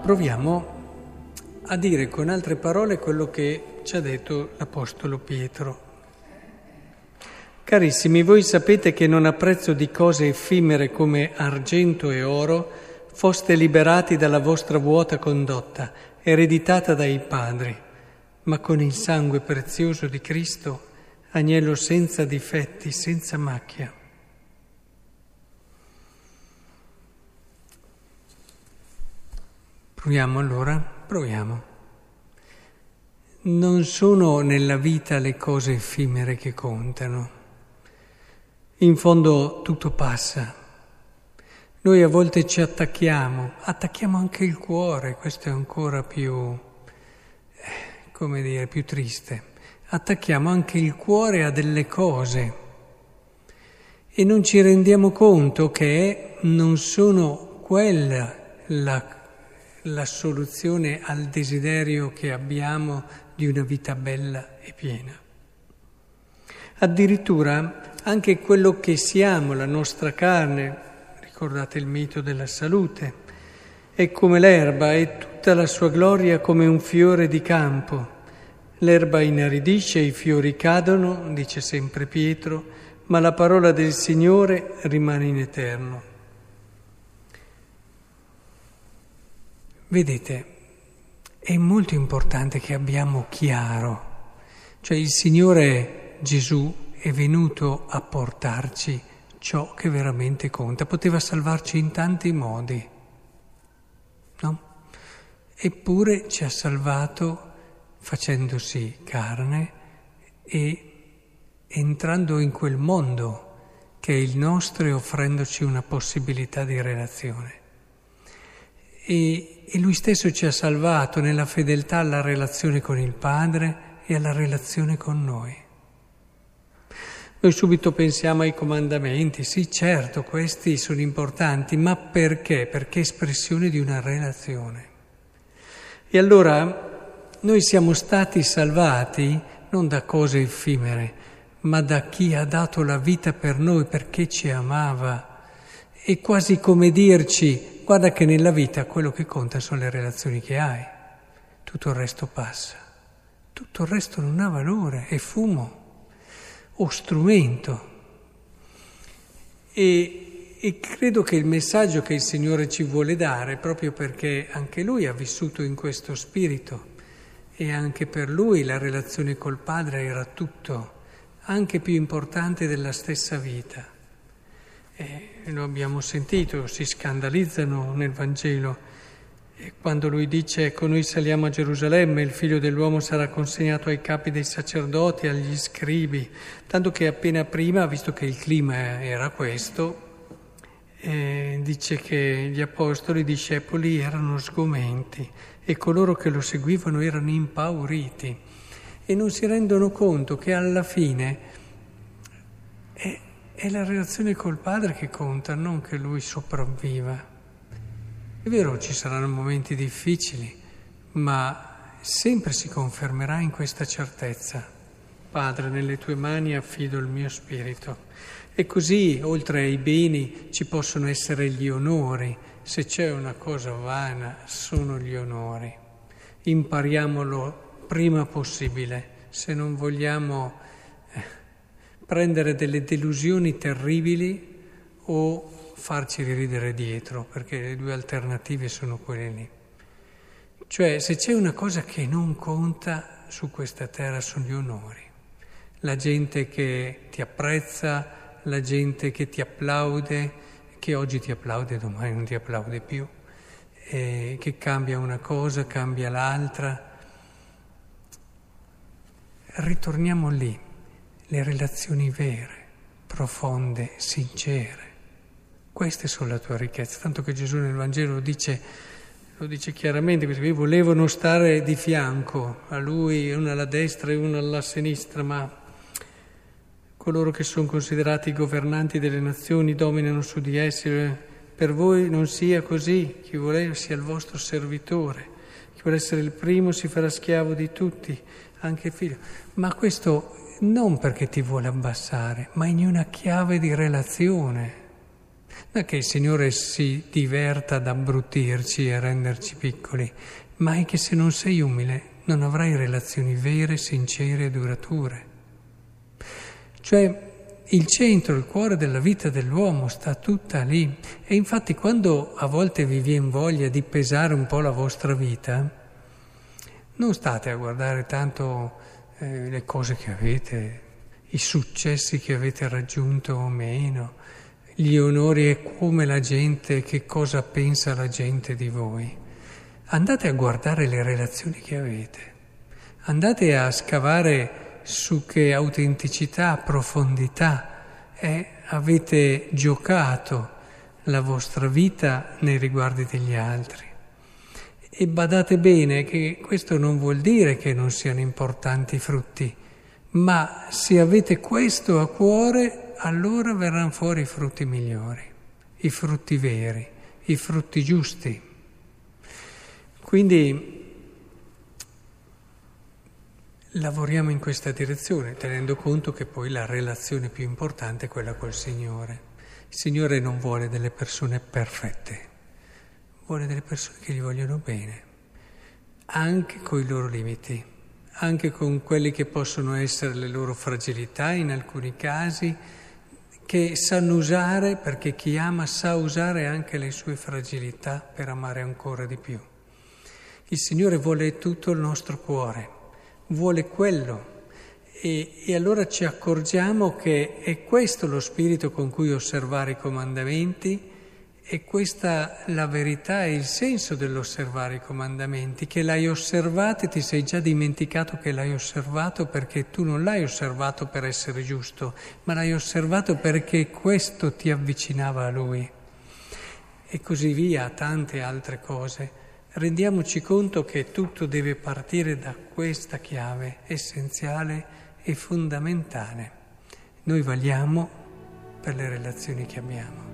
proviamo a dire con altre parole quello che ci ha detto l'Apostolo Pietro. Carissimi, voi sapete che non a prezzo di cose effimere come argento e oro foste liberati dalla vostra vuota condotta, ereditata dai padri, ma con il sangue prezioso di Cristo, agnello senza difetti, senza macchia. Proviamo allora, proviamo. Non sono nella vita le cose effimere che contano. In fondo tutto passa. Noi a volte ci attacchiamo, attacchiamo anche il cuore, questo è ancora più, eh, come dire, più triste. Attacchiamo anche il cuore a delle cose e non ci rendiamo conto che non sono quella la, la soluzione al desiderio che abbiamo di una vita bella e piena. Addirittura anche quello che siamo, la nostra carne, Ricordate il mito della salute. È come l'erba e tutta la sua gloria come un fiore di campo. L'erba inaridisce, i fiori cadono, dice sempre Pietro, ma la parola del Signore rimane in eterno. Vedete, è molto importante che abbiamo chiaro, cioè il Signore Gesù è venuto a portarci ciò che veramente conta. Poteva salvarci in tanti modi, no? Eppure ci ha salvato facendosi carne e entrando in quel mondo che è il nostro e offrendoci una possibilità di relazione. E, e lui stesso ci ha salvato nella fedeltà alla relazione con il Padre e alla relazione con noi. Noi subito pensiamo ai comandamenti, sì certo, questi sono importanti, ma perché? Perché espressione di una relazione. E allora noi siamo stati salvati non da cose effimere, ma da chi ha dato la vita per noi perché ci amava. È quasi come dirci, guarda che nella vita quello che conta sono le relazioni che hai, tutto il resto passa, tutto il resto non ha valore, è fumo o strumento. E, e credo che il messaggio che il Signore ci vuole dare, proprio perché anche Lui ha vissuto in questo spirito e anche per Lui la relazione col Padre era tutto, anche più importante della stessa vita. E lo abbiamo sentito, si scandalizzano nel Vangelo. E quando lui dice, ecco noi saliamo a Gerusalemme, il figlio dell'uomo sarà consegnato ai capi dei sacerdoti, agli scribi, tanto che appena prima, visto che il clima era questo, eh, dice che gli apostoli, i discepoli erano sgomenti e coloro che lo seguivano erano impauriti. E non si rendono conto che alla fine è, la relazione col Padre che conta, non che lui sopravviva. È vero, ci saranno momenti difficili, ma sempre si confermerà in questa certezza. Padre, nelle tue mani affido il mio spirito. E così, oltre ai beni, ci possono essere gli onori. Se c'è una cosa vana, sono gli onori. Impariamolo prima possibile, se non vogliamo eh, prendere delle delusioni terribili o farci ridere dietro, perché le due alternative sono quelle lì. Cioè, se c'è una cosa che non conta su questa terra sono gli onori. La gente che ti apprezza, la gente che ti applaude, che oggi ti applaude, domani non ti applaude più, che cambia una cosa, cambia l'altra. Ritorniamo lì, le relazioni vere, profonde, sincere. Queste sono la tua ricchezza, tanto che Gesù nel Vangelo lo dice, lo dice chiaramente, perché volevano stare di fianco a lui, uno alla destra e uno alla sinistra, ma coloro che sono considerati governanti delle nazioni dominano su di essi. Per voi non sia così, chi vuole sia il vostro servitore, chi vuole essere il primo si farà schiavo di tutti, anche figlio. Ma questo non perché ti vuole abbassare, ma in una chiave di relazione. Non è che il Signore si diverta ad abbrutirci e a renderci piccoli, ma è che se non sei umile non avrai relazioni vere, sincere e durature. Cioè il centro, il cuore della vita dell'uomo sta tutta lì. E infatti quando a volte vi viene voglia di pesare un po' la vostra vita, non state a guardare tanto eh, le cose che avete, i successi che avete raggiunto o meno, gli onori e come la gente, che cosa pensa la gente di voi. Andate a guardare le relazioni che avete, andate a scavare su che autenticità, profondità eh, avete giocato la vostra vita nei riguardi degli altri. E badate bene che questo non vuol dire che non siano importanti i frutti, ma se avete questo a cuore, allora verranno fuori i frutti migliori, i frutti veri, i frutti giusti. Quindi Lavoriamo in questa direzione, tenendo conto che poi la relazione più importante è quella col Signore. Il Signore non vuole delle persone perfette, vuole delle persone che gli vogliono bene, anche con i loro limiti, anche con quelli che possono essere le loro fragilità in alcuni casi, che sanno usare, perché chi ama sa usare anche le sue fragilità per amare ancora di più. Il Signore vuole tutto il nostro cuore vuole quello. E, e, allora ci accorgiamo che è questo lo spirito con cui osservare i comandamenti e questa la verità e il senso dell'osservare i comandamenti, che l'hai osservato e ti sei già dimenticato che l'hai osservato perché tu non l'hai osservato per essere giusto, ma l'hai osservato perché questo ti avvicinava a Lui. E così via, tante altre cose rendiamoci conto che tutto deve partire da questa chiave essenziale e fondamentale. Noi valiamo per le relazioni che abbiamo.